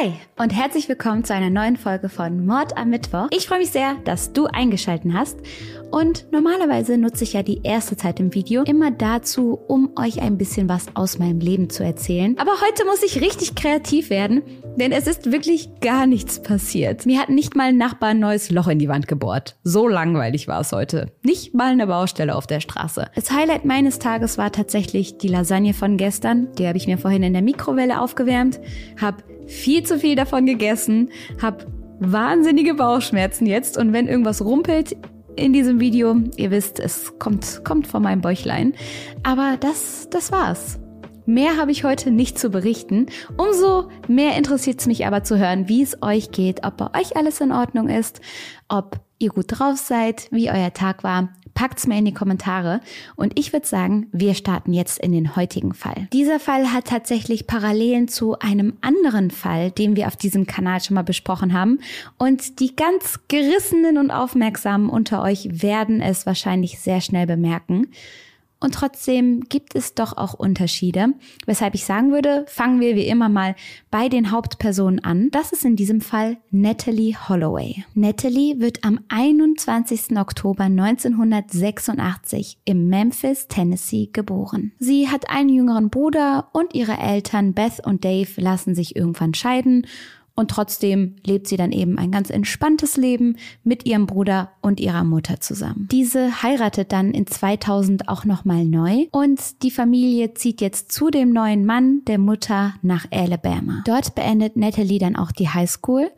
Hi und herzlich willkommen zu einer neuen Folge von Mord am Mittwoch. Ich freue mich sehr, dass du eingeschalten hast. Und normalerweise nutze ich ja die erste Zeit im Video immer dazu, um euch ein bisschen was aus meinem Leben zu erzählen. Aber heute muss ich richtig kreativ werden, denn es ist wirklich gar nichts passiert. Mir hat nicht mal ein Nachbar ein neues Loch in die Wand gebohrt. So langweilig war es heute. Nicht mal eine Baustelle auf der Straße. Das Highlight meines Tages war tatsächlich die Lasagne von gestern. Die habe ich mir vorhin in der Mikrowelle aufgewärmt, habe viel zu viel davon gegessen, habe wahnsinnige Bauchschmerzen jetzt und wenn irgendwas rumpelt in diesem Video, ihr wisst, es kommt, kommt von meinem Bäuchlein. Aber das, das war's. Mehr habe ich heute nicht zu berichten. Umso mehr interessiert es mich aber zu hören, wie es euch geht, ob bei euch alles in Ordnung ist, ob ihr gut drauf seid, wie euer Tag war Packt's mir in die Kommentare und ich würde sagen, wir starten jetzt in den heutigen Fall. Dieser Fall hat tatsächlich Parallelen zu einem anderen Fall, den wir auf diesem Kanal schon mal besprochen haben und die ganz gerissenen und aufmerksamen unter euch werden es wahrscheinlich sehr schnell bemerken. Und trotzdem gibt es doch auch Unterschiede, weshalb ich sagen würde, fangen wir wie immer mal bei den Hauptpersonen an. Das ist in diesem Fall Natalie Holloway. Natalie wird am 21. Oktober 1986 im Memphis, Tennessee geboren. Sie hat einen jüngeren Bruder und ihre Eltern Beth und Dave lassen sich irgendwann scheiden und trotzdem lebt sie dann eben ein ganz entspanntes Leben mit ihrem Bruder und ihrer Mutter zusammen. Diese heiratet dann in 2000 auch nochmal neu und die Familie zieht jetzt zu dem neuen Mann der Mutter nach Alabama. Dort beendet Natalie dann auch die Highschool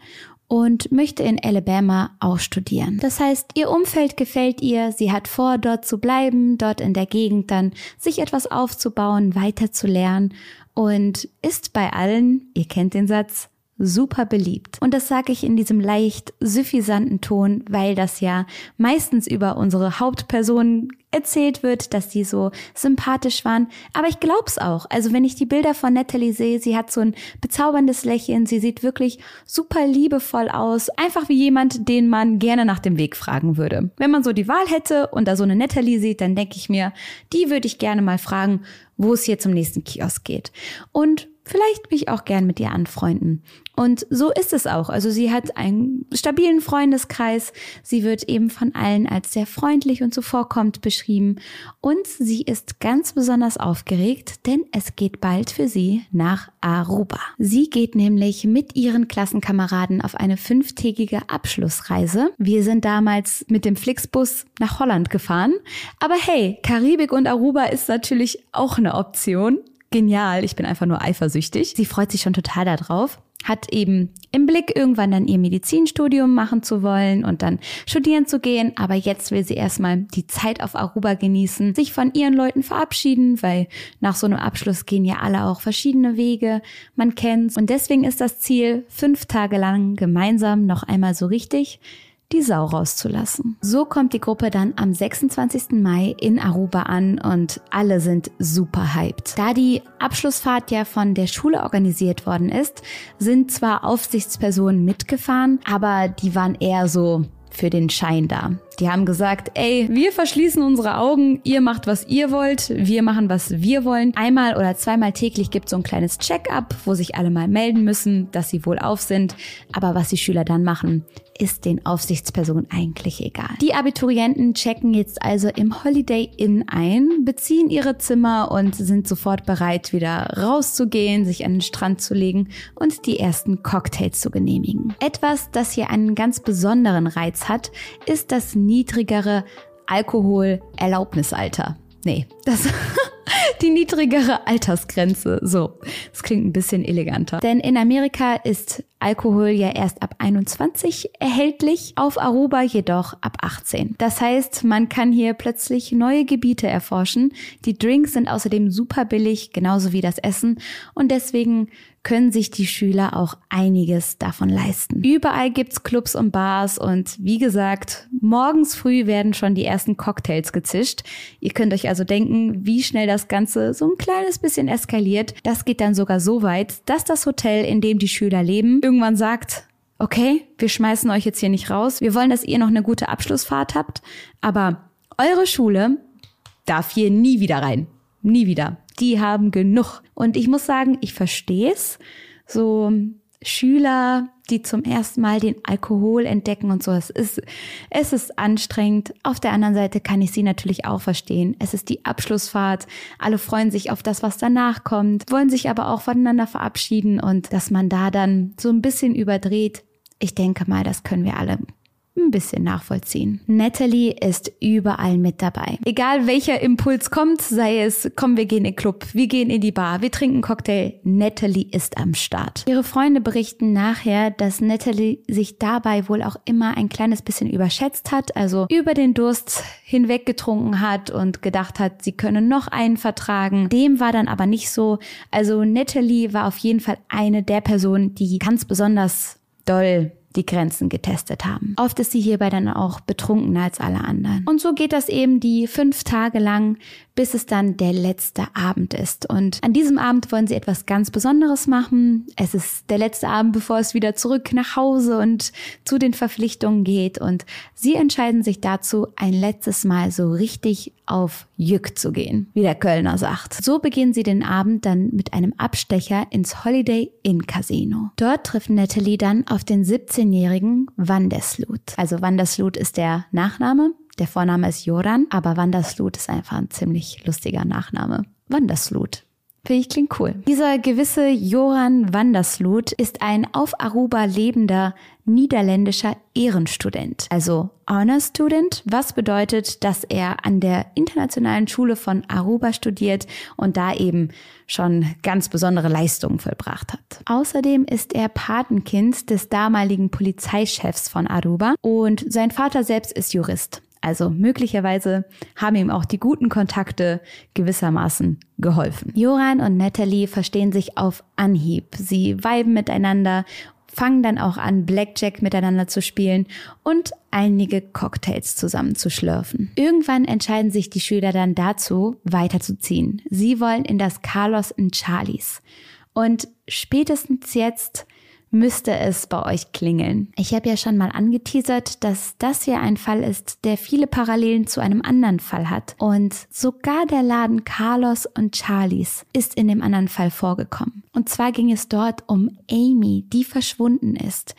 und möchte in Alabama auch studieren. Das heißt, ihr Umfeld gefällt ihr, sie hat vor, dort zu bleiben, dort in der Gegend dann sich etwas aufzubauen, weiter zu lernen und ist bei allen, ihr kennt den Satz, super beliebt. Und das sage ich in diesem leicht suffisanten Ton, weil das ja meistens über unsere Hauptpersonen erzählt wird, dass die so sympathisch waren. Aber ich glaub's auch. Also wenn ich die Bilder von Natalie sehe, sie hat so ein bezauberndes Lächeln, sie sieht wirklich super liebevoll aus. Einfach wie jemand, den man gerne nach dem Weg fragen würde. Wenn man so die Wahl hätte und da so eine Natalie sieht, dann denke ich mir, die würde ich gerne mal fragen, wo es hier zum nächsten Kiosk geht. Und vielleicht mich auch gern mit ihr anfreunden. Und so ist es auch. Also sie hat einen stabilen Freundeskreis. Sie wird eben von allen als sehr freundlich und zuvorkommend beschrieben. Und sie ist ganz besonders aufgeregt, denn es geht bald für sie nach Aruba. Sie geht nämlich mit ihren Klassenkameraden auf eine fünftägige Abschlussreise. Wir sind damals mit dem Flixbus nach Holland gefahren. Aber hey, Karibik und Aruba ist natürlich auch eine Option genial. Ich bin einfach nur eifersüchtig. Sie freut sich schon total darauf hat eben im Blick, irgendwann dann ihr Medizinstudium machen zu wollen und dann studieren zu gehen. Aber jetzt will sie erstmal die Zeit auf Aruba genießen, sich von ihren Leuten verabschieden, weil nach so einem Abschluss gehen ja alle auch verschiedene Wege. Man kennt's. Und deswegen ist das Ziel, fünf Tage lang gemeinsam noch einmal so richtig die Sau rauszulassen. So kommt die Gruppe dann am 26. Mai in Aruba an und alle sind super hyped. Da die Abschlussfahrt ja von der Schule organisiert worden ist, sind zwar Aufsichtspersonen mitgefahren, aber die waren eher so für den Schein da. Die haben gesagt, ey, wir verschließen unsere Augen, ihr macht, was ihr wollt, wir machen, was wir wollen. Einmal oder zweimal täglich gibt es so ein kleines Check-up, wo sich alle mal melden müssen, dass sie wohl auf sind. Aber was die Schüler dann machen, ist den Aufsichtspersonen eigentlich egal. Die Abiturienten checken jetzt also im Holiday Inn ein, beziehen ihre Zimmer und sind sofort bereit, wieder rauszugehen, sich an den Strand zu legen und die ersten Cocktails zu genehmigen. Etwas, das hier einen ganz besonderen Reiz hat, ist das niedrigere Alkoholerlaubnisalter. Nee, das die niedrigere Altersgrenze. So, das klingt ein bisschen eleganter. Denn in Amerika ist Alkohol ja erst ab 21 erhältlich, auf Aruba jedoch ab 18. Das heißt, man kann hier plötzlich neue Gebiete erforschen. Die Drinks sind außerdem super billig, genauso wie das Essen und deswegen können sich die Schüler auch einiges davon leisten. Überall gibt's Clubs und Bars und wie gesagt, morgens früh werden schon die ersten Cocktails gezischt. Ihr könnt euch also denken, wie schnell das Ganze so ein kleines bisschen eskaliert. Das geht dann sogar so weit, dass das Hotel, in dem die Schüler leben, irgendwann sagt, okay, wir schmeißen euch jetzt hier nicht raus. Wir wollen, dass ihr noch eine gute Abschlussfahrt habt, aber eure Schule darf hier nie wieder rein. Nie wieder. Die haben genug. Und ich muss sagen, ich verstehe es. So Schüler, die zum ersten Mal den Alkohol entdecken und so. Es ist, es ist anstrengend. Auf der anderen Seite kann ich sie natürlich auch verstehen. Es ist die Abschlussfahrt. Alle freuen sich auf das, was danach kommt, wollen sich aber auch voneinander verabschieden und dass man da dann so ein bisschen überdreht. Ich denke mal, das können wir alle ein bisschen nachvollziehen. Natalie ist überall mit dabei. Egal welcher Impuls kommt, sei es, komm, wir gehen in den Club, wir gehen in die Bar, wir trinken Cocktail, Natalie ist am Start. Ihre Freunde berichten nachher, dass Natalie sich dabei wohl auch immer ein kleines bisschen überschätzt hat, also über den Durst hinweg getrunken hat und gedacht hat, sie könne noch einen vertragen. Dem war dann aber nicht so. Also Natalie war auf jeden Fall eine der Personen, die ganz besonders doll die Grenzen getestet haben. Oft ist sie hierbei dann auch betrunkener als alle anderen. Und so geht das eben die fünf Tage lang, bis es dann der letzte Abend ist. Und an diesem Abend wollen sie etwas ganz Besonderes machen. Es ist der letzte Abend, bevor es wieder zurück nach Hause und zu den Verpflichtungen geht. Und sie entscheiden sich dazu, ein letztes Mal so richtig auf Jück zu gehen, wie der Kölner sagt. So beginnen sie den Abend dann mit einem Abstecher ins Holiday Inn Casino. Dort trifft Natalie dann auf den 17-jährigen Wanderslut. Also Wanderslut ist der Nachname. Der Vorname ist Joran, aber Wanderslut ist einfach ein ziemlich lustiger Nachname. Wanderslut. Finde ich klingt cool. Dieser gewisse Joran Wandersloot ist ein auf Aruba lebender niederländischer Ehrenstudent, also Honor Student, was bedeutet, dass er an der internationalen Schule von Aruba studiert und da eben schon ganz besondere Leistungen vollbracht hat. Außerdem ist er Patenkind des damaligen Polizeichefs von Aruba und sein Vater selbst ist Jurist. Also möglicherweise haben ihm auch die guten Kontakte gewissermaßen geholfen. Joran und Natalie verstehen sich auf Anhieb. Sie weiben miteinander, fangen dann auch an, Blackjack miteinander zu spielen und einige Cocktails zusammen zu schlürfen. Irgendwann entscheiden sich die Schüler dann dazu, weiterzuziehen. Sie wollen in das Carlos in Charlies. Und spätestens jetzt müsste es bei euch klingeln. Ich habe ja schon mal angeteasert, dass das hier ein Fall ist, der viele Parallelen zu einem anderen Fall hat. Und sogar der Laden Carlos und Charlies ist in dem anderen Fall vorgekommen. Und zwar ging es dort um Amy, die verschwunden ist.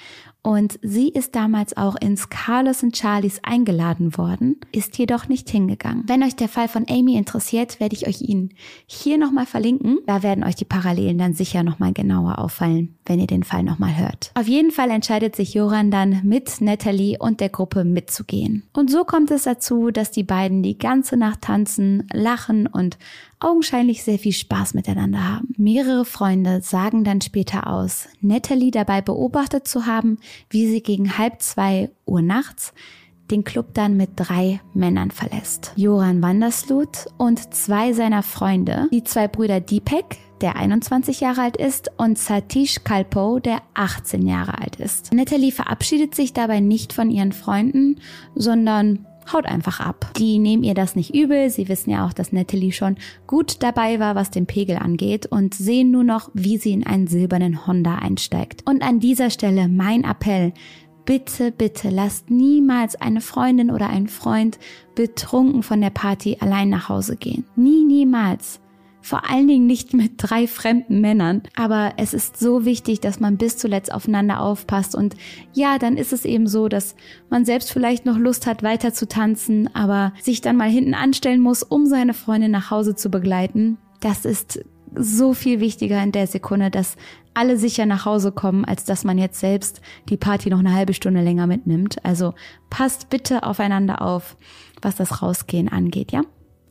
Und sie ist damals auch ins Carlos und Charlies eingeladen worden, ist jedoch nicht hingegangen. Wenn euch der Fall von Amy interessiert, werde ich euch ihn hier nochmal verlinken. Da werden euch die Parallelen dann sicher nochmal genauer auffallen, wenn ihr den Fall nochmal hört. Auf jeden Fall entscheidet sich Joran dann mit Natalie und der Gruppe mitzugehen. Und so kommt es dazu, dass die beiden die ganze Nacht tanzen, lachen und augenscheinlich sehr viel Spaß miteinander haben. Mehrere Freunde sagen dann später aus, Natalie dabei beobachtet zu haben, wie sie gegen halb zwei Uhr nachts den Club dann mit drei Männern verlässt. Joran Wanderslut und zwei seiner Freunde, die zwei Brüder Deepak, der 21 Jahre alt ist, und Satish Kalpo, der 18 Jahre alt ist. Natalie verabschiedet sich dabei nicht von ihren Freunden, sondern haut einfach ab. Die nehmen ihr das nicht übel. Sie wissen ja auch, dass Natalie schon gut dabei war, was den Pegel angeht und sehen nur noch, wie sie in einen silbernen Honda einsteigt. Und an dieser Stelle mein Appell. Bitte, bitte lasst niemals eine Freundin oder einen Freund betrunken von der Party allein nach Hause gehen. Nie, niemals. Vor allen Dingen nicht mit drei fremden Männern. Aber es ist so wichtig, dass man bis zuletzt aufeinander aufpasst. Und ja, dann ist es eben so, dass man selbst vielleicht noch Lust hat, weiter zu tanzen, aber sich dann mal hinten anstellen muss, um seine Freundin nach Hause zu begleiten. Das ist so viel wichtiger in der Sekunde, dass alle sicher nach Hause kommen, als dass man jetzt selbst die Party noch eine halbe Stunde länger mitnimmt. Also passt bitte aufeinander auf, was das Rausgehen angeht, ja?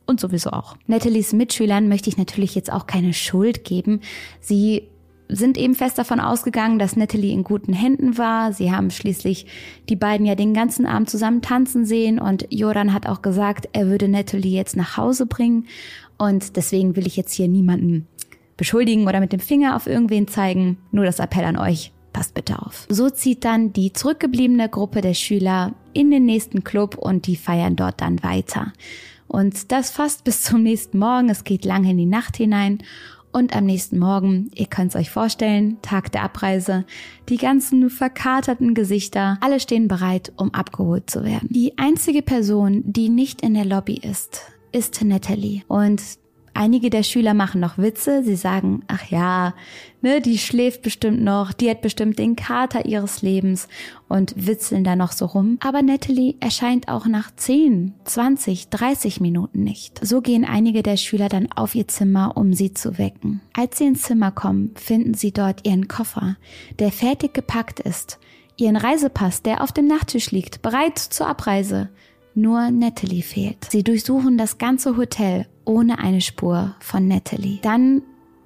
Und sowieso auch. Nathalies Mitschülern möchte ich natürlich jetzt auch keine Schuld geben. Sie sind eben fest davon ausgegangen, dass Natalie in guten Händen war. Sie haben schließlich die beiden ja den ganzen Abend zusammen tanzen sehen und Joran hat auch gesagt, er würde Natalie jetzt nach Hause bringen. Und deswegen will ich jetzt hier niemanden beschuldigen oder mit dem Finger auf irgendwen zeigen. Nur das Appell an euch. Passt bitte auf. So zieht dann die zurückgebliebene Gruppe der Schüler in den nächsten Club und die feiern dort dann weiter. Und das fast bis zum nächsten Morgen. Es geht lange in die Nacht hinein. Und am nächsten Morgen, ihr könnt es euch vorstellen, Tag der Abreise, die ganzen verkaterten Gesichter, alle stehen bereit, um abgeholt zu werden. Die einzige Person, die nicht in der Lobby ist, ist Natalie. Und Einige der Schüler machen noch Witze. Sie sagen, ach ja, ne, die schläft bestimmt noch, die hat bestimmt den Kater ihres Lebens und witzeln da noch so rum. Aber Natalie erscheint auch nach 10, 20, 30 Minuten nicht. So gehen einige der Schüler dann auf ihr Zimmer, um sie zu wecken. Als sie ins Zimmer kommen, finden sie dort ihren Koffer, der fertig gepackt ist, ihren Reisepass, der auf dem Nachttisch liegt, bereit zur Abreise. Nur Natalie fehlt. Sie durchsuchen das ganze Hotel ohne eine Spur von Natalie. Dann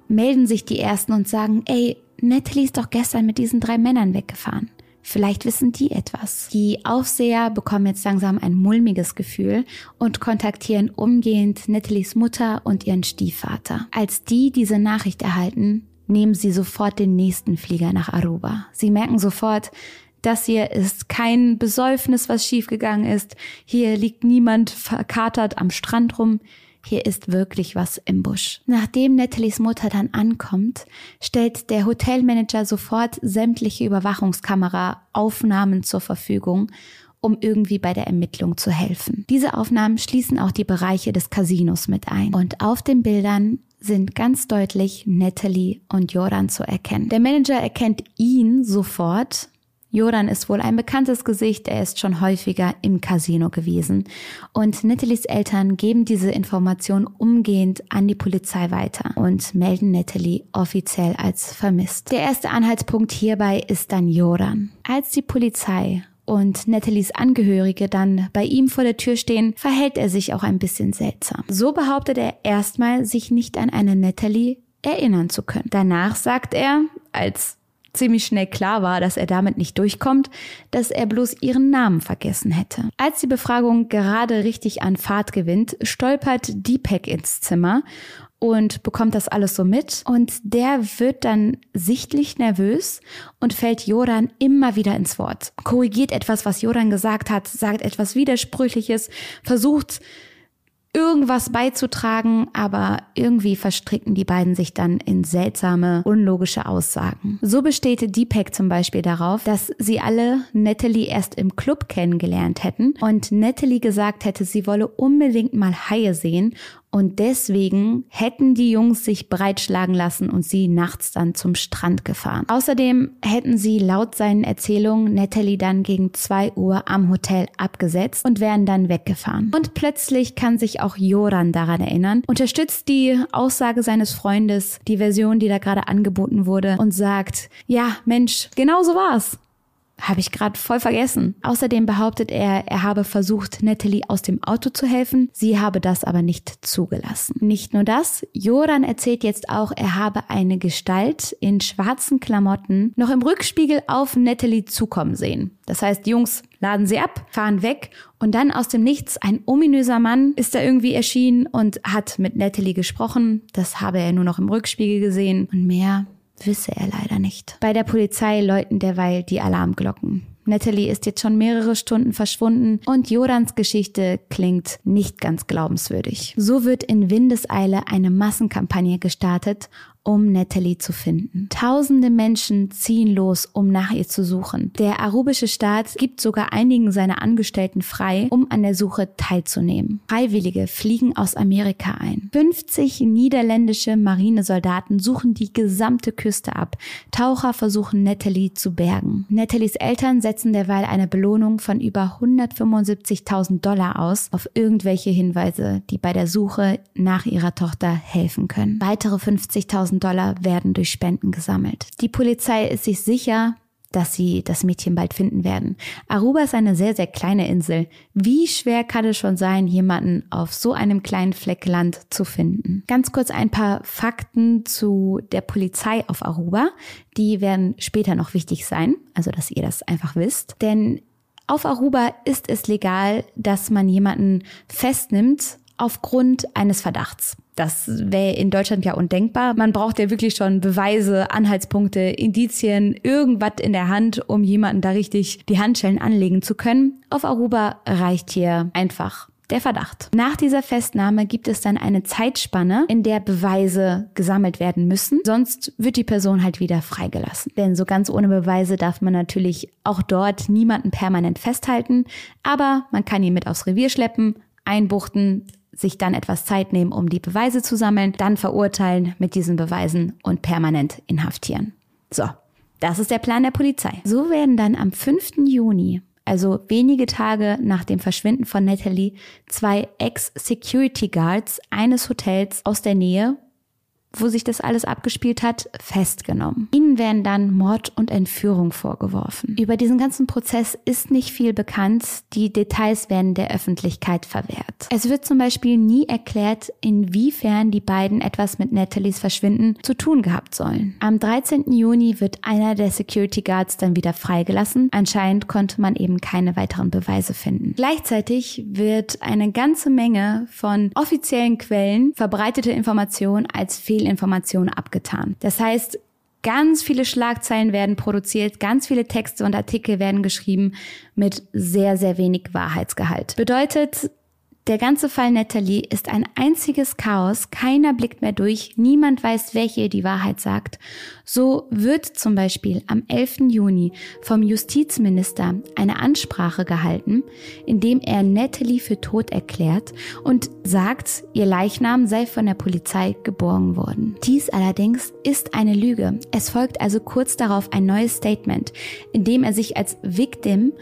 melden sich die Ersten und sagen, ey, Natalie ist doch gestern mit diesen drei Männern weggefahren. Vielleicht wissen die etwas. Die Aufseher bekommen jetzt langsam ein mulmiges Gefühl und kontaktieren umgehend Nathalies Mutter und ihren Stiefvater. Als die diese Nachricht erhalten, nehmen sie sofort den nächsten Flieger nach Aruba. Sie merken sofort, das hier ist kein Besäufnis, was schiefgegangen ist. Hier liegt niemand verkatert am Strand rum. Hier ist wirklich was im Busch. Nachdem Nathalies Mutter dann ankommt, stellt der Hotelmanager sofort sämtliche Überwachungskamera-Aufnahmen zur Verfügung, um irgendwie bei der Ermittlung zu helfen. Diese Aufnahmen schließen auch die Bereiche des Casinos mit ein. Und auf den Bildern sind ganz deutlich Natalie und Joran zu erkennen. Der Manager erkennt ihn sofort Joran ist wohl ein bekanntes Gesicht, er ist schon häufiger im Casino gewesen. Und Nathalies Eltern geben diese Information umgehend an die Polizei weiter und melden Natalie offiziell als vermisst. Der erste Anhaltspunkt hierbei ist dann Joran. Als die Polizei und Nathalies Angehörige dann bei ihm vor der Tür stehen, verhält er sich auch ein bisschen seltsam. So behauptet er erstmal, sich nicht an eine Natalie erinnern zu können. Danach sagt er, als ziemlich schnell klar war, dass er damit nicht durchkommt, dass er bloß ihren Namen vergessen hätte. Als die Befragung gerade richtig an Fahrt gewinnt, stolpert Deepak ins Zimmer und bekommt das alles so mit und der wird dann sichtlich nervös und fällt Joran immer wieder ins Wort. Korrigiert etwas, was Joran gesagt hat, sagt etwas Widersprüchliches, versucht irgendwas beizutragen, aber irgendwie verstricken die beiden sich dann in seltsame, unlogische Aussagen. So besteht Deepak zum Beispiel darauf, dass sie alle Natalie erst im Club kennengelernt hätten und Natalie gesagt hätte, sie wolle unbedingt mal Haie sehen und deswegen hätten die Jungs sich breitschlagen lassen und sie nachts dann zum Strand gefahren. Außerdem hätten sie laut seinen Erzählungen Natalie dann gegen zwei Uhr am Hotel abgesetzt und wären dann weggefahren. Und plötzlich kann sich auch Joran daran erinnern, unterstützt die Aussage seines Freundes, die Version, die da gerade angeboten wurde und sagt, ja, Mensch, genau so war's. Habe ich gerade voll vergessen. Außerdem behauptet er, er habe versucht, Natalie aus dem Auto zu helfen. Sie habe das aber nicht zugelassen. Nicht nur das, Joran erzählt jetzt auch, er habe eine Gestalt in schwarzen Klamotten noch im Rückspiegel auf Natalie zukommen sehen. Das heißt, Jungs laden sie ab, fahren weg und dann aus dem Nichts ein ominöser Mann ist da irgendwie erschienen und hat mit Natalie gesprochen. Das habe er nur noch im Rückspiegel gesehen und mehr wisse er leider nicht. Bei der Polizei läuten derweil die Alarmglocken. Natalie ist jetzt schon mehrere Stunden verschwunden und Jorans Geschichte klingt nicht ganz glaubenswürdig. So wird in Windeseile eine Massenkampagne gestartet, um Natalie zu finden. Tausende Menschen ziehen los, um nach ihr zu suchen. Der arubische Staat gibt sogar einigen seiner Angestellten frei, um an der Suche teilzunehmen. Freiwillige fliegen aus Amerika ein. 50 niederländische Marinesoldaten suchen die gesamte Küste ab. Taucher versuchen Natalie zu bergen. Natalies Eltern setzen derweil eine Belohnung von über 175.000 Dollar aus auf irgendwelche Hinweise, die bei der Suche nach ihrer Tochter helfen können. Weitere 50.000 10.000 Dollar werden durch Spenden gesammelt. Die Polizei ist sich sicher, dass sie das Mädchen bald finden werden. Aruba ist eine sehr, sehr kleine Insel. Wie schwer kann es schon sein, jemanden auf so einem kleinen Fleck Land zu finden? Ganz kurz ein paar Fakten zu der Polizei auf Aruba. Die werden später noch wichtig sein, also dass ihr das einfach wisst. Denn auf Aruba ist es legal, dass man jemanden festnimmt aufgrund eines Verdachts. Das wäre in Deutschland ja undenkbar. Man braucht ja wirklich schon Beweise, Anhaltspunkte, Indizien, irgendwas in der Hand, um jemanden da richtig die Handschellen anlegen zu können. Auf Aruba reicht hier einfach der Verdacht. Nach dieser Festnahme gibt es dann eine Zeitspanne, in der Beweise gesammelt werden müssen. Sonst wird die Person halt wieder freigelassen. Denn so ganz ohne Beweise darf man natürlich auch dort niemanden permanent festhalten. Aber man kann ihn mit aufs Revier schleppen, einbuchten, sich dann etwas Zeit nehmen, um die Beweise zu sammeln, dann verurteilen mit diesen Beweisen und permanent inhaftieren. So, das ist der Plan der Polizei. So werden dann am 5. Juni also wenige Tage nach dem Verschwinden von Natalie, zwei Ex-Security Guards eines Hotels aus der Nähe wo sich das alles abgespielt hat, festgenommen. Ihnen werden dann Mord und Entführung vorgeworfen. Über diesen ganzen Prozess ist nicht viel bekannt. Die Details werden der Öffentlichkeit verwehrt. Es wird zum Beispiel nie erklärt, inwiefern die beiden etwas mit Nathalies Verschwinden zu tun gehabt sollen. Am 13. Juni wird einer der Security Guards dann wieder freigelassen. Anscheinend konnte man eben keine weiteren Beweise finden. Gleichzeitig wird eine ganze Menge von offiziellen Quellen verbreitete Informationen als Fehl Fehlinformationen abgetan. Das heißt, ganz viele Schlagzeilen werden produziert, ganz viele Texte und Artikel werden geschrieben mit sehr, sehr wenig Wahrheitsgehalt. Bedeutet, der ganze Fall Natalie ist ein einziges Chaos, keiner blickt mehr durch, niemand weiß, hier die Wahrheit sagt. So wird zum Beispiel am 11. Juni vom Justizminister eine Ansprache gehalten, in dem er Natalie für tot erklärt und sagt, ihr Leichnam sei von der Polizei geborgen worden. Dies allerdings ist eine Lüge. Es folgt also kurz darauf ein neues Statement, in dem er sich als Victim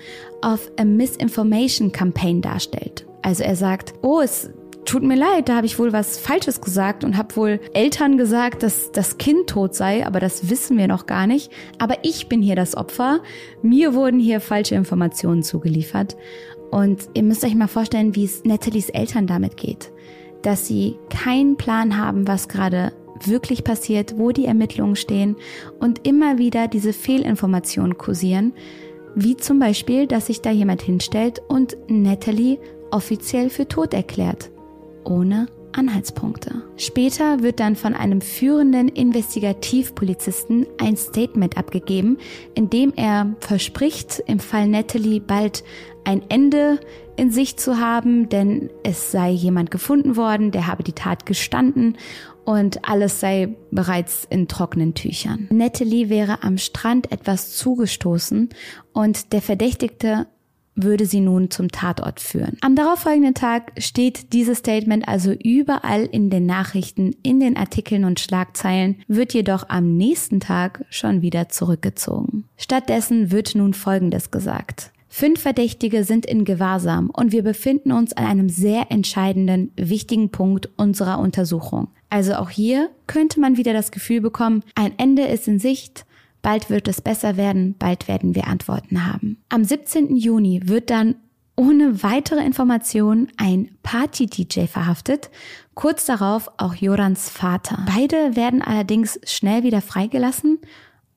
of a Misinformation Campaign darstellt. Also er sagt, oh, es tut mir leid, da habe ich wohl was Falsches gesagt und habe wohl Eltern gesagt, dass das Kind tot sei, aber das wissen wir noch gar nicht. Aber ich bin hier das Opfer. Mir wurden hier falsche Informationen zugeliefert. Und ihr müsst euch mal vorstellen, wie es Nathalies Eltern damit geht. Dass sie keinen Plan haben, was gerade wirklich passiert, wo die Ermittlungen stehen und immer wieder diese Fehlinformationen kursieren. Wie zum Beispiel, dass sich da jemand hinstellt und Natalie offiziell für tot erklärt, ohne Anhaltspunkte. Später wird dann von einem führenden Investigativpolizisten ein Statement abgegeben, in dem er verspricht, im Fall Natalie bald ein Ende in sich zu haben, denn es sei jemand gefunden worden, der habe die Tat gestanden und alles sei bereits in trockenen Tüchern. Natalie wäre am Strand etwas zugestoßen und der Verdächtigte würde sie nun zum Tatort führen. Am darauffolgenden Tag steht dieses Statement also überall in den Nachrichten, in den Artikeln und Schlagzeilen, wird jedoch am nächsten Tag schon wieder zurückgezogen. Stattdessen wird nun Folgendes gesagt. Fünf Verdächtige sind in Gewahrsam und wir befinden uns an einem sehr entscheidenden, wichtigen Punkt unserer Untersuchung. Also auch hier könnte man wieder das Gefühl bekommen, ein Ende ist in Sicht, Bald wird es besser werden, bald werden wir Antworten haben. Am 17. Juni wird dann ohne weitere Informationen ein Party-DJ verhaftet, kurz darauf auch Jorans Vater. Beide werden allerdings schnell wieder freigelassen,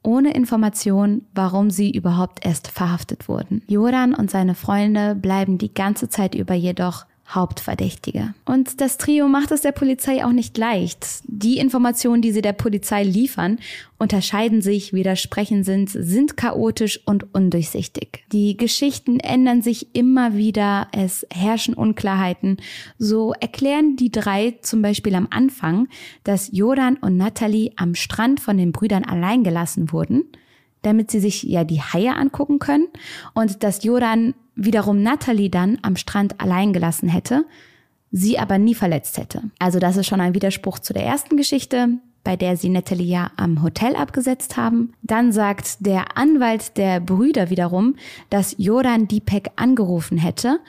ohne Information, warum sie überhaupt erst verhaftet wurden. Joran und seine Freunde bleiben die ganze Zeit über jedoch Hauptverdächtige. Und das Trio macht es der Polizei auch nicht leicht. Die Informationen, die sie der Polizei liefern, unterscheiden sich, widersprechen sind, sind chaotisch und undurchsichtig. Die Geschichten ändern sich immer wieder, es herrschen Unklarheiten. So erklären die drei zum Beispiel am Anfang, dass Jodan und Natalie am Strand von den Brüdern allein gelassen wurden damit sie sich ja die Haie angucken können und dass Joran wiederum Natalie dann am Strand allein gelassen hätte, sie aber nie verletzt hätte. Also das ist schon ein Widerspruch zu der ersten Geschichte, bei der sie Natalie ja am Hotel abgesetzt haben. Dann sagt der Anwalt der Brüder wiederum, dass Joran Dipek angerufen hätte,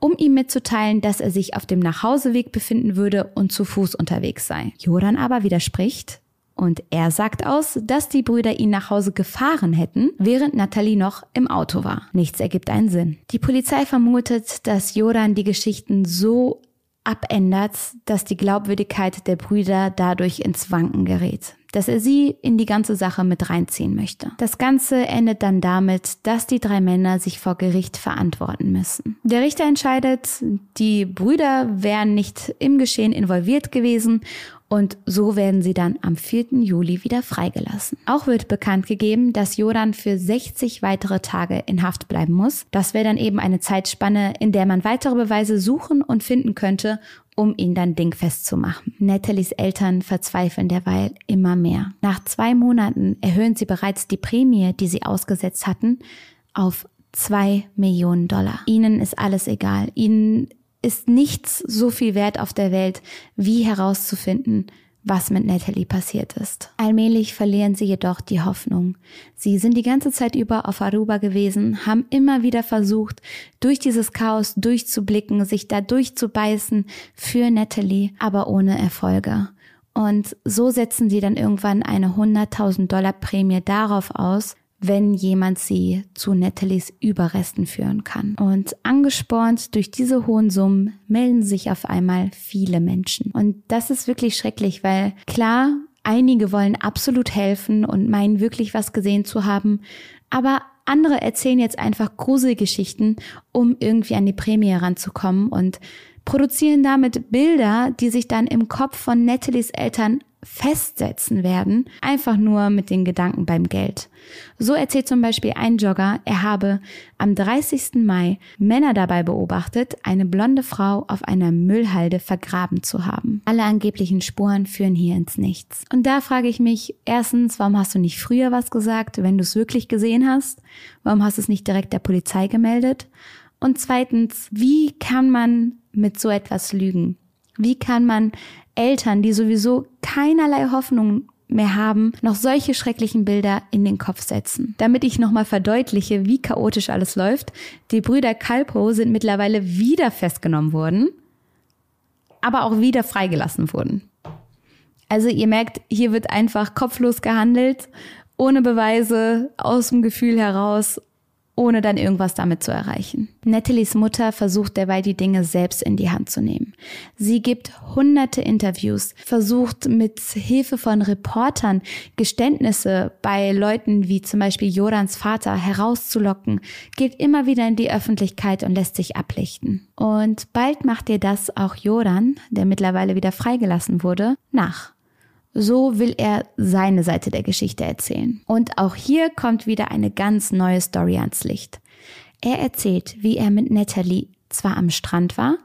um ihm mitzuteilen, dass er sich auf dem Nachhauseweg befinden würde und zu Fuß unterwegs sei. Joran aber widerspricht, und er sagt aus, dass die Brüder ihn nach Hause gefahren hätten, während Natalie noch im Auto war. Nichts ergibt einen Sinn. Die Polizei vermutet, dass Joran die Geschichten so abändert, dass die Glaubwürdigkeit der Brüder dadurch ins Wanken gerät dass er sie in die ganze Sache mit reinziehen möchte. Das Ganze endet dann damit, dass die drei Männer sich vor Gericht verantworten müssen. Der Richter entscheidet, die Brüder wären nicht im Geschehen involviert gewesen und so werden sie dann am 4. Juli wieder freigelassen. Auch wird bekannt gegeben, dass Jodan für 60 weitere Tage in Haft bleiben muss. Das wäre dann eben eine Zeitspanne, in der man weitere Beweise suchen und finden könnte, um ihn dann dingfest zu machen. Nathalies Eltern verzweifeln derweil immer mehr. Nach zwei Monaten erhöhen sie bereits die Prämie, die sie ausgesetzt hatten, auf zwei Millionen Dollar. Ihnen ist alles egal. Ihnen ist nichts so viel wert auf der Welt, wie herauszufinden, was mit Natalie passiert ist. Allmählich verlieren sie jedoch die Hoffnung. Sie sind die ganze Zeit über auf Aruba gewesen, haben immer wieder versucht, durch dieses Chaos durchzublicken, sich da durchzubeißen für Natalie, aber ohne Erfolge. Und so setzen sie dann irgendwann eine 100.000 Dollar Prämie darauf aus, wenn jemand sie zu Nathalies Überresten führen kann. Und angespornt durch diese hohen Summen melden sich auf einmal viele Menschen. Und das ist wirklich schrecklich, weil klar, einige wollen absolut helfen und meinen wirklich was gesehen zu haben, aber andere erzählen jetzt einfach Gruselgeschichten, um irgendwie an die Prämie ranzukommen und produzieren damit Bilder, die sich dann im Kopf von Nathalies Eltern festsetzen werden, einfach nur mit den Gedanken beim Geld. So erzählt zum Beispiel ein Jogger, er habe am 30. Mai Männer dabei beobachtet, eine blonde Frau auf einer Müllhalde vergraben zu haben. Alle angeblichen Spuren führen hier ins Nichts. Und da frage ich mich, erstens, warum hast du nicht früher was gesagt, wenn du es wirklich gesehen hast? Warum hast du es nicht direkt der Polizei gemeldet? Und zweitens, wie kann man mit so etwas lügen? Wie kann man Eltern, die sowieso keinerlei Hoffnung mehr haben, noch solche schrecklichen Bilder in den Kopf setzen. Damit ich nochmal verdeutliche, wie chaotisch alles läuft, die Brüder Kalpo sind mittlerweile wieder festgenommen worden, aber auch wieder freigelassen wurden. Also ihr merkt, hier wird einfach kopflos gehandelt, ohne Beweise, aus dem Gefühl heraus ohne dann irgendwas damit zu erreichen. Nathalies Mutter versucht derweil die Dinge selbst in die Hand zu nehmen. Sie gibt hunderte Interviews, versucht mit Hilfe von Reportern Geständnisse bei Leuten wie zum Beispiel Jorans Vater herauszulocken, geht immer wieder in die Öffentlichkeit und lässt sich ablichten. Und bald macht ihr das auch Joran, der mittlerweile wieder freigelassen wurde, nach. So will er seine Seite der Geschichte erzählen. Und auch hier kommt wieder eine ganz neue Story ans Licht. Er erzählt, wie er mit Natalie zwar am Strand war,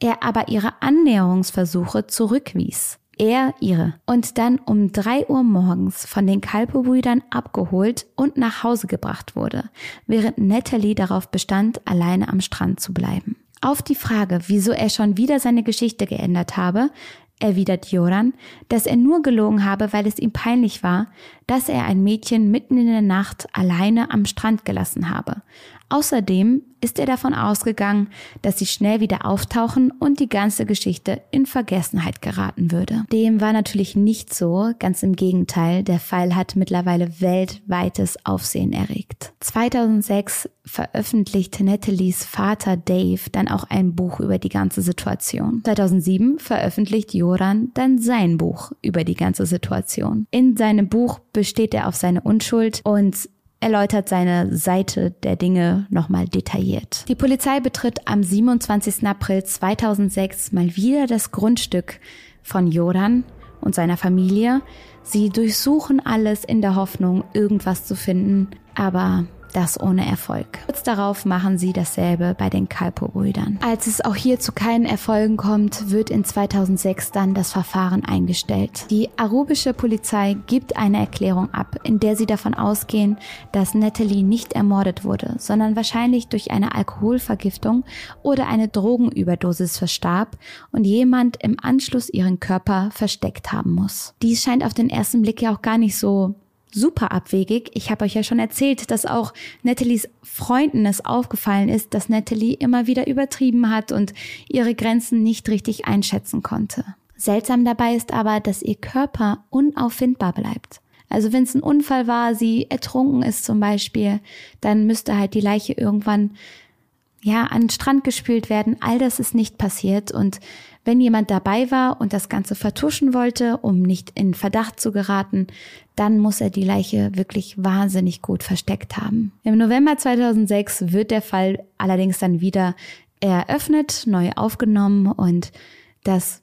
er aber ihre Annäherungsversuche zurückwies. Er ihre. Und dann um drei Uhr morgens von den Kalpo-Brüdern abgeholt und nach Hause gebracht wurde, während Natalie darauf bestand, alleine am Strand zu bleiben. Auf die Frage, wieso er schon wieder seine Geschichte geändert habe, erwidert Joran, dass er nur gelogen habe, weil es ihm peinlich war, dass er ein Mädchen mitten in der Nacht alleine am Strand gelassen habe. Außerdem ist er davon ausgegangen, dass sie schnell wieder auftauchen und die ganze Geschichte in Vergessenheit geraten würde. Dem war natürlich nicht so, ganz im Gegenteil, der Fall hat mittlerweile weltweites Aufsehen erregt. 2006 veröffentlichte Nathalies Vater Dave dann auch ein Buch über die ganze Situation. 2007 veröffentlicht Joran dann sein Buch über die ganze Situation. In seinem Buch besteht er auf seine Unschuld und erläutert seine Seite der Dinge nochmal detailliert. Die Polizei betritt am 27. April 2006 mal wieder das Grundstück von Joran und seiner Familie. Sie durchsuchen alles in der Hoffnung, irgendwas zu finden, aber das ohne Erfolg. Kurz darauf machen sie dasselbe bei den Kalpo-Brüdern. Als es auch hier zu keinen Erfolgen kommt, wird in 2006 dann das Verfahren eingestellt. Die arubische Polizei gibt eine Erklärung ab, in der sie davon ausgehen, dass Natalie nicht ermordet wurde, sondern wahrscheinlich durch eine Alkoholvergiftung oder eine Drogenüberdosis verstarb und jemand im Anschluss ihren Körper versteckt haben muss. Dies scheint auf den ersten Blick ja auch gar nicht so super abwegig. Ich habe euch ja schon erzählt, dass auch Nathalies Freunden es aufgefallen ist, dass Natalie immer wieder übertrieben hat und ihre Grenzen nicht richtig einschätzen konnte. Seltsam dabei ist aber, dass ihr Körper unauffindbar bleibt. Also wenn es ein Unfall war, sie ertrunken ist zum Beispiel, dann müsste halt die Leiche irgendwann ja an den Strand gespült werden. All das ist nicht passiert und wenn jemand dabei war und das Ganze vertuschen wollte, um nicht in Verdacht zu geraten, dann muss er die Leiche wirklich wahnsinnig gut versteckt haben. Im November 2006 wird der Fall allerdings dann wieder eröffnet, neu aufgenommen und das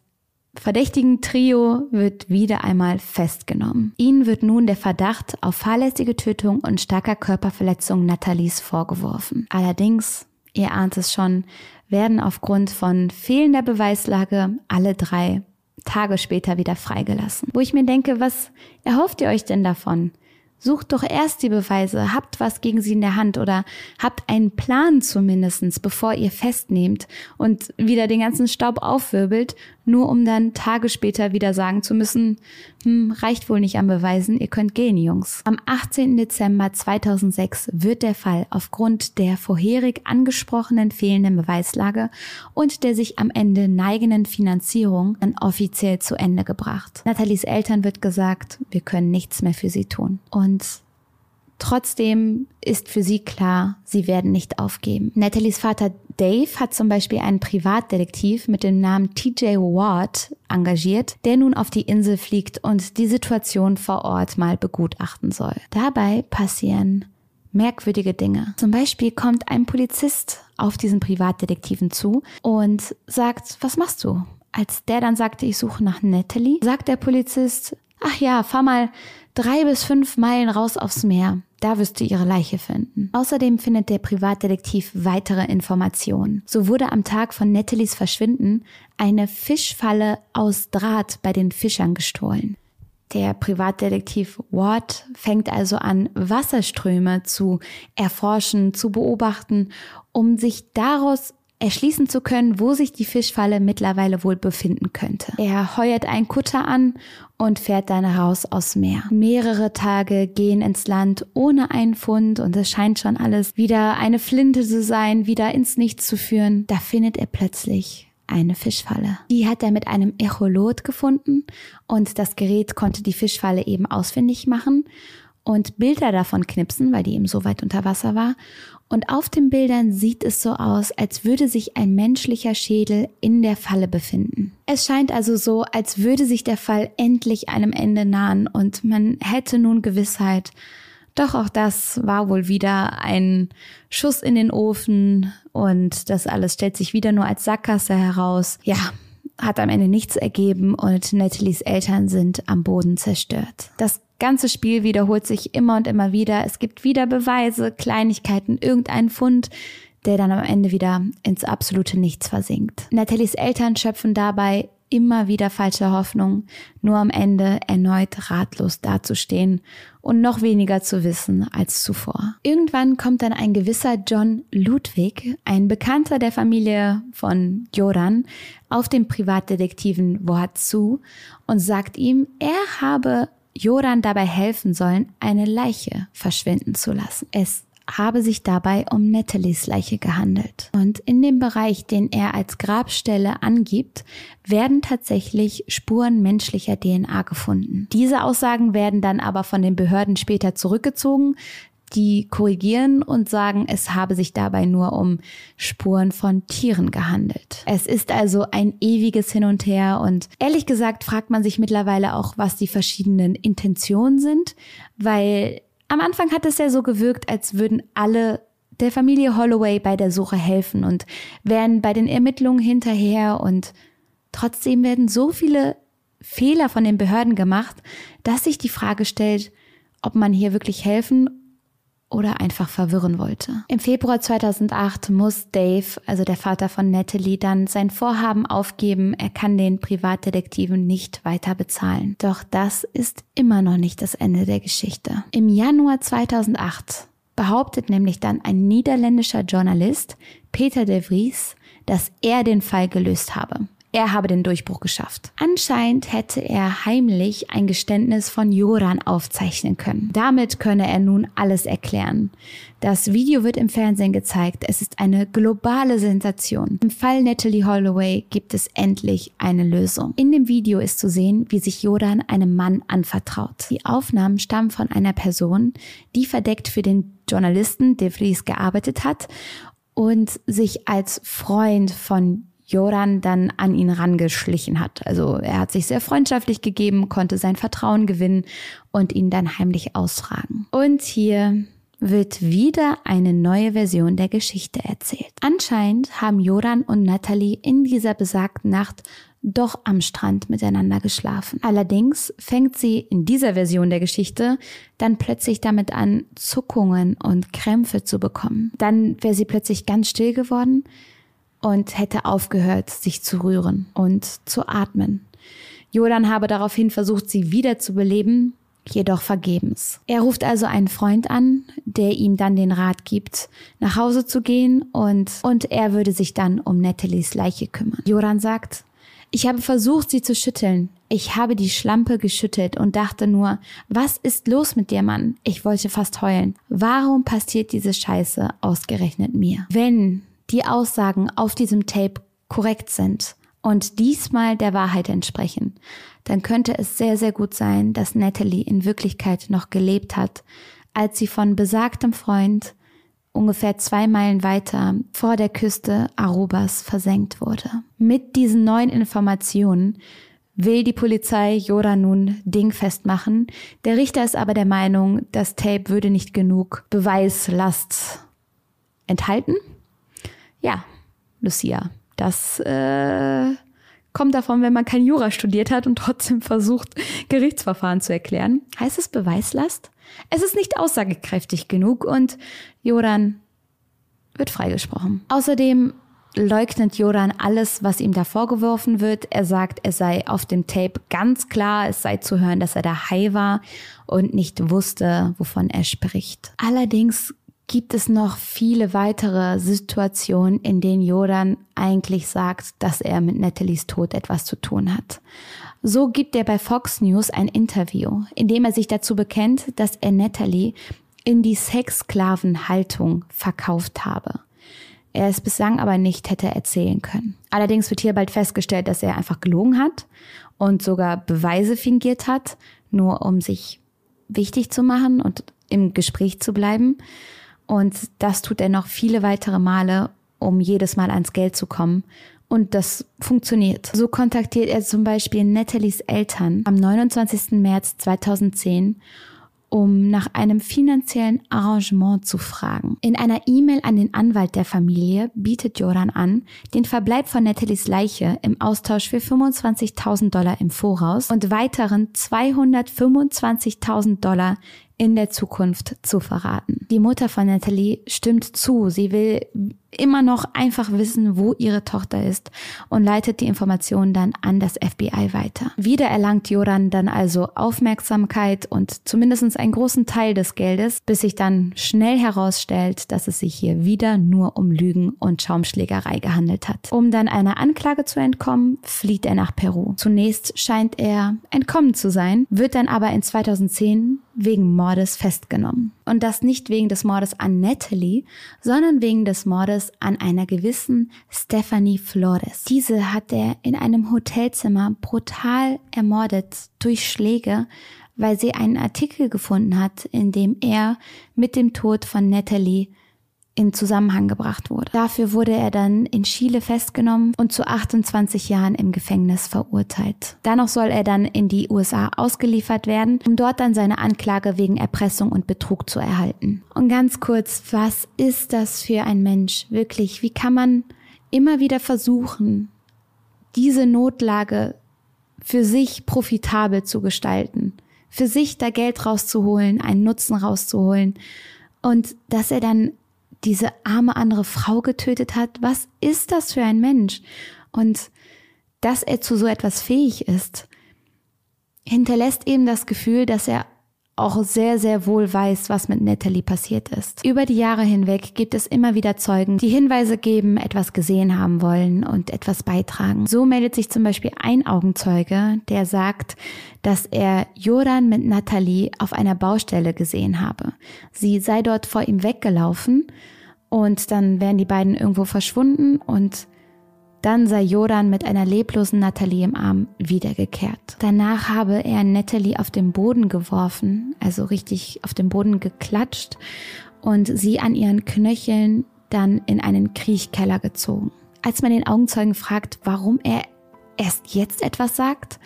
verdächtigen Trio wird wieder einmal festgenommen. Ihnen wird nun der Verdacht auf fahrlässige Tötung und starker Körperverletzung Nathalies vorgeworfen. Allerdings, ihr ahnt es schon, werden aufgrund von fehlender Beweislage alle drei Tage später wieder freigelassen. Wo ich mir denke, was erhofft ihr euch denn davon? Sucht doch erst die Beweise, habt was gegen sie in der Hand oder habt einen Plan zumindestens, bevor ihr festnehmt und wieder den ganzen Staub aufwirbelt, nur um dann Tage später wieder sagen zu müssen, hm, reicht wohl nicht an Beweisen, ihr könnt gehen, Jungs. Am 18. Dezember 2006 wird der Fall aufgrund der vorherig angesprochenen fehlenden Beweislage und der sich am Ende neigenden Finanzierung dann offiziell zu Ende gebracht. Nathalies Eltern wird gesagt, wir können nichts mehr für sie tun. Und Trotzdem ist für sie klar, sie werden nicht aufgeben. Nathalies Vater Dave hat zum Beispiel einen Privatdetektiv mit dem Namen TJ Ward engagiert, der nun auf die Insel fliegt und die Situation vor Ort mal begutachten soll. Dabei passieren merkwürdige Dinge. Zum Beispiel kommt ein Polizist auf diesen Privatdetektiven zu und sagt, was machst du? Als der dann sagte, ich suche nach Natalie, sagt der Polizist, ach ja, fahr mal drei bis fünf Meilen raus aufs Meer. Da wirst du ihre Leiche finden. Außerdem findet der Privatdetektiv weitere Informationen. So wurde am Tag von Nathalies Verschwinden eine Fischfalle aus Draht bei den Fischern gestohlen. Der Privatdetektiv Ward fängt also an, Wasserströme zu erforschen, zu beobachten, um sich daraus erschließen zu können, wo sich die Fischfalle mittlerweile wohl befinden könnte. Er heuert einen Kutter an und fährt dann raus aus Meer. Mehrere Tage gehen ins Land ohne einen Fund und es scheint schon alles wieder eine Flinte zu sein, wieder ins Nichts zu führen. Da findet er plötzlich eine Fischfalle. Die hat er mit einem Echolot gefunden und das Gerät konnte die Fischfalle eben ausfindig machen und Bilder davon knipsen, weil die eben so weit unter Wasser war. Und auf den Bildern sieht es so aus, als würde sich ein menschlicher Schädel in der Falle befinden. Es scheint also so, als würde sich der Fall endlich einem Ende nahen und man hätte nun Gewissheit. Doch auch das war wohl wieder ein Schuss in den Ofen und das alles stellt sich wieder nur als Sackgasse heraus. Ja, hat am Ende nichts ergeben und Nathalies Eltern sind am Boden zerstört. Das ganze Spiel wiederholt sich immer und immer wieder. Es gibt wieder Beweise, Kleinigkeiten, irgendein Fund, der dann am Ende wieder ins absolute Nichts versinkt. Nathalies Eltern schöpfen dabei immer wieder falsche Hoffnung, nur am Ende erneut ratlos dazustehen und noch weniger zu wissen als zuvor. Irgendwann kommt dann ein gewisser John Ludwig, ein Bekannter der Familie von Joran, auf den Privatdetektiven Wort zu und sagt ihm, er habe Joran dabei helfen sollen, eine Leiche verschwinden zu lassen. Es habe sich dabei um Nathalies Leiche gehandelt. Und in dem Bereich, den er als Grabstelle angibt, werden tatsächlich Spuren menschlicher DNA gefunden. Diese Aussagen werden dann aber von den Behörden später zurückgezogen, die korrigieren und sagen, es habe sich dabei nur um Spuren von Tieren gehandelt. Es ist also ein ewiges Hin und Her und ehrlich gesagt fragt man sich mittlerweile auch, was die verschiedenen Intentionen sind, weil am Anfang hat es ja so gewirkt, als würden alle der Familie Holloway bei der Suche helfen und wären bei den Ermittlungen hinterher und trotzdem werden so viele Fehler von den Behörden gemacht, dass sich die Frage stellt, ob man hier wirklich helfen oder einfach verwirren wollte. Im Februar 2008 muss Dave, also der Vater von Natalie, dann sein Vorhaben aufgeben, er kann den Privatdetektiven nicht weiter bezahlen. Doch das ist immer noch nicht das Ende der Geschichte. Im Januar 2008 behauptet nämlich dann ein niederländischer Journalist, Peter de Vries, dass er den Fall gelöst habe er habe den Durchbruch geschafft. Anscheinend hätte er heimlich ein Geständnis von Joran aufzeichnen können. Damit könne er nun alles erklären. Das Video wird im Fernsehen gezeigt. Es ist eine globale Sensation. Im Fall Natalie Holloway gibt es endlich eine Lösung. In dem Video ist zu sehen, wie sich Joran einem Mann anvertraut. Die Aufnahmen stammen von einer Person, die verdeckt für den Journalisten De Vries gearbeitet hat und sich als Freund von Joran dann an ihn rangeschlichen hat. Also er hat sich sehr freundschaftlich gegeben, konnte sein Vertrauen gewinnen und ihn dann heimlich ausfragen. Und hier wird wieder eine neue Version der Geschichte erzählt. Anscheinend haben Joran und Natalie in dieser besagten Nacht doch am Strand miteinander geschlafen. Allerdings fängt sie in dieser Version der Geschichte dann plötzlich damit an, Zuckungen und Krämpfe zu bekommen. Dann wäre sie plötzlich ganz still geworden, und hätte aufgehört, sich zu rühren und zu atmen. Jodan habe daraufhin versucht, sie wieder zu beleben, jedoch vergebens. Er ruft also einen Freund an, der ihm dann den Rat gibt, nach Hause zu gehen und, und er würde sich dann um Nathalies Leiche kümmern. Joran sagt, ich habe versucht, sie zu schütteln. Ich habe die Schlampe geschüttelt und dachte nur, was ist los mit dir, Mann? Ich wollte fast heulen. Warum passiert diese Scheiße ausgerechnet mir? Wenn die Aussagen auf diesem Tape korrekt sind und diesmal der Wahrheit entsprechen, dann könnte es sehr, sehr gut sein, dass Natalie in Wirklichkeit noch gelebt hat, als sie von besagtem Freund ungefähr zwei Meilen weiter vor der Küste Arubas versenkt wurde. Mit diesen neuen Informationen will die Polizei Jora nun dingfest machen. Der Richter ist aber der Meinung, das Tape würde nicht genug Beweislast enthalten. Ja, Lucia, das äh, kommt davon, wenn man kein Jura studiert hat und trotzdem versucht, Gerichtsverfahren zu erklären. Heißt es Beweislast? Es ist nicht aussagekräftig genug und Joran wird freigesprochen. Außerdem leugnet Joran alles, was ihm da vorgeworfen wird. Er sagt, er sei auf dem Tape ganz klar, es sei zu hören, dass er da high war und nicht wusste, wovon er spricht. Allerdings gibt es noch viele weitere Situationen, in denen Joran eigentlich sagt, dass er mit Nathalies Tod etwas zu tun hat. So gibt er bei Fox News ein Interview, in dem er sich dazu bekennt, dass er Natalie in die Sexsklavenhaltung verkauft habe. Er es bislang aber nicht hätte erzählen können. Allerdings wird hier bald festgestellt, dass er einfach gelogen hat und sogar Beweise fingiert hat, nur um sich wichtig zu machen und im Gespräch zu bleiben. Und das tut er noch viele weitere Male, um jedes Mal ans Geld zu kommen und das funktioniert. So kontaktiert er zum Beispiel Nathalies Eltern am 29. März 2010 um nach einem finanziellen Arrangement zu fragen. In einer E-Mail an den Anwalt der Familie bietet Joran an, den Verbleib von Nathalies Leiche im Austausch für 25.000 Dollar im Voraus und weiteren 225.000 Dollar in der Zukunft zu verraten. Die Mutter von Natalie stimmt zu. Sie will immer noch einfach wissen, wo ihre Tochter ist und leitet die Informationen dann an das FBI weiter. Wieder erlangt Joran dann also Aufmerksamkeit und zumindest einen großen Teil des Geldes, bis sich dann schnell herausstellt, dass es sich hier wieder nur um Lügen und Schaumschlägerei gehandelt hat. Um dann einer Anklage zu entkommen, flieht er nach Peru. Zunächst scheint er entkommen zu sein, wird dann aber in 2010 wegen Mordes festgenommen. Und das nicht wegen des Mordes an Natalie, sondern wegen des Mordes an einer gewissen Stephanie Flores. Diese hat er in einem Hotelzimmer brutal ermordet durch Schläge, weil sie einen Artikel gefunden hat, in dem er mit dem Tod von Natalie in Zusammenhang gebracht wurde. Dafür wurde er dann in Chile festgenommen und zu 28 Jahren im Gefängnis verurteilt. Danach soll er dann in die USA ausgeliefert werden, um dort dann seine Anklage wegen Erpressung und Betrug zu erhalten. Und ganz kurz, was ist das für ein Mensch? Wirklich, wie kann man immer wieder versuchen, diese Notlage für sich profitabel zu gestalten, für sich da Geld rauszuholen, einen Nutzen rauszuholen und dass er dann diese arme andere Frau getötet hat. Was ist das für ein Mensch? Und dass er zu so etwas fähig ist, hinterlässt eben das Gefühl, dass er auch sehr, sehr wohl weiß, was mit Natalie passiert ist. Über die Jahre hinweg gibt es immer wieder Zeugen, die Hinweise geben, etwas gesehen haben wollen und etwas beitragen. So meldet sich zum Beispiel ein Augenzeuge, der sagt, dass er Joran mit Natalie auf einer Baustelle gesehen habe. Sie sei dort vor ihm weggelaufen und dann wären die beiden irgendwo verschwunden und dann sei Joran mit einer leblosen Natalie im Arm wiedergekehrt. Danach habe er Natalie auf den Boden geworfen, also richtig auf den Boden geklatscht und sie an ihren Knöcheln dann in einen Kriechkeller gezogen. Als man den Augenzeugen fragt, warum er erst jetzt etwas sagt,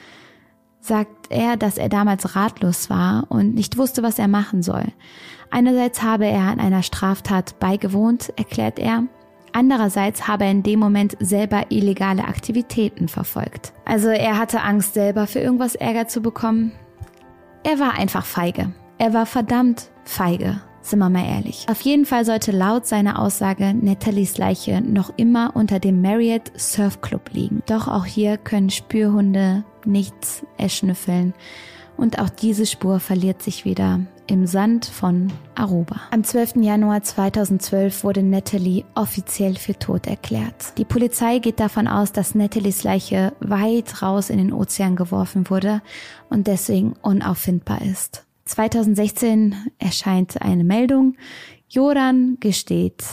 sagt er, dass er damals ratlos war und nicht wusste, was er machen soll. Einerseits habe er an einer Straftat beigewohnt, erklärt er. Andererseits habe er in dem Moment selber illegale Aktivitäten verfolgt. Also er hatte Angst, selber für irgendwas Ärger zu bekommen. Er war einfach feige. Er war verdammt feige, sind wir mal ehrlich. Auf jeden Fall sollte laut seiner Aussage Nathalies Leiche noch immer unter dem Marriott Surf Club liegen. Doch auch hier können Spürhunde nichts erschnüffeln Und auch diese Spur verliert sich wieder im Sand von Aruba. Am 12. Januar 2012 wurde Natalie offiziell für tot erklärt. Die Polizei geht davon aus, dass Natalies Leiche weit raus in den Ozean geworfen wurde und deswegen unauffindbar ist. 2016 erscheint eine Meldung. Joran gesteht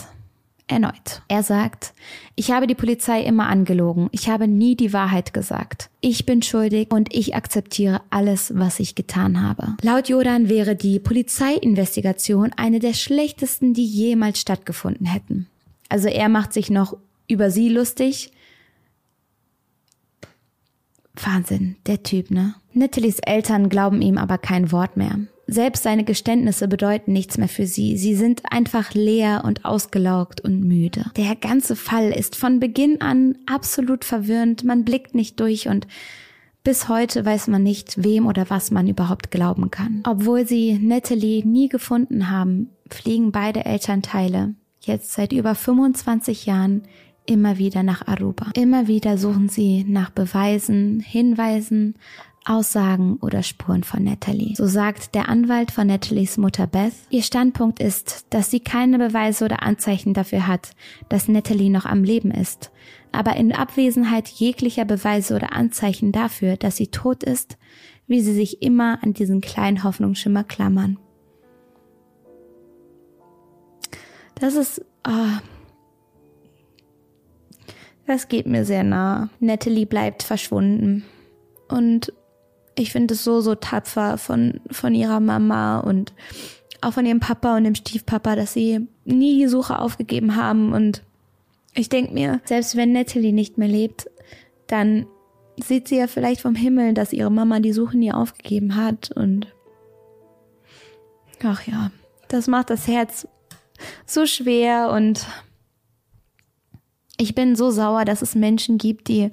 Erneut. Er sagt, ich habe die Polizei immer angelogen. Ich habe nie die Wahrheit gesagt. Ich bin schuldig und ich akzeptiere alles, was ich getan habe. Laut Jordan wäre die Polizeiinvestigation eine der schlechtesten, die jemals stattgefunden hätten. Also er macht sich noch über sie lustig. Wahnsinn, der Typ, ne? Nathalies Eltern glauben ihm aber kein Wort mehr. Selbst seine Geständnisse bedeuten nichts mehr für sie. Sie sind einfach leer und ausgelaugt und müde. Der ganze Fall ist von Beginn an absolut verwirrend. Man blickt nicht durch und bis heute weiß man nicht, wem oder was man überhaupt glauben kann. Obwohl sie Natalie nie gefunden haben, fliegen beide Elternteile jetzt seit über 25 Jahren immer wieder nach Aruba. Immer wieder suchen sie nach Beweisen, Hinweisen, Aussagen oder Spuren von Natalie. So sagt der Anwalt von Natalies Mutter Beth, ihr Standpunkt ist, dass sie keine Beweise oder Anzeichen dafür hat, dass Natalie noch am Leben ist. Aber in Abwesenheit jeglicher Beweise oder Anzeichen dafür, dass sie tot ist, wie sie sich immer an diesen kleinen Hoffnungsschimmer klammern. Das ist, oh, das geht mir sehr nah. Natalie bleibt verschwunden. Und ich finde es so, so tapfer von, von ihrer Mama und auch von ihrem Papa und dem Stiefpapa, dass sie nie die Suche aufgegeben haben. Und ich denke mir, selbst wenn Natalie nicht mehr lebt, dann sieht sie ja vielleicht vom Himmel, dass ihre Mama die Suche nie aufgegeben hat. Und ach ja, das macht das Herz so schwer und ich bin so sauer, dass es Menschen gibt, die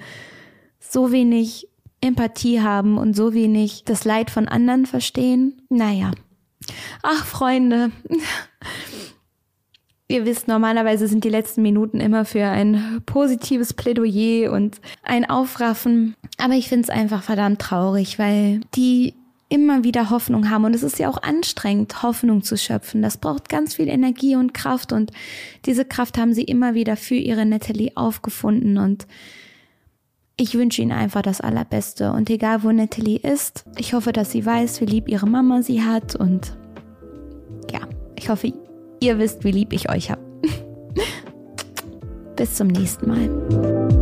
so wenig Empathie haben und so wenig das Leid von anderen verstehen. Naja. Ach, Freunde. Ihr wisst, normalerweise sind die letzten Minuten immer für ein positives Plädoyer und ein Aufraffen. Aber ich finde es einfach verdammt traurig, weil die immer wieder Hoffnung haben. Und es ist ja auch anstrengend, Hoffnung zu schöpfen. Das braucht ganz viel Energie und Kraft. Und diese Kraft haben sie immer wieder für ihre Natalie aufgefunden. Und ich wünsche Ihnen einfach das Allerbeste und egal wo Natalie ist, ich hoffe, dass sie weiß, wie lieb ihre Mama sie hat und ja, ich hoffe, ihr wisst, wie lieb ich euch habe. Bis zum nächsten Mal.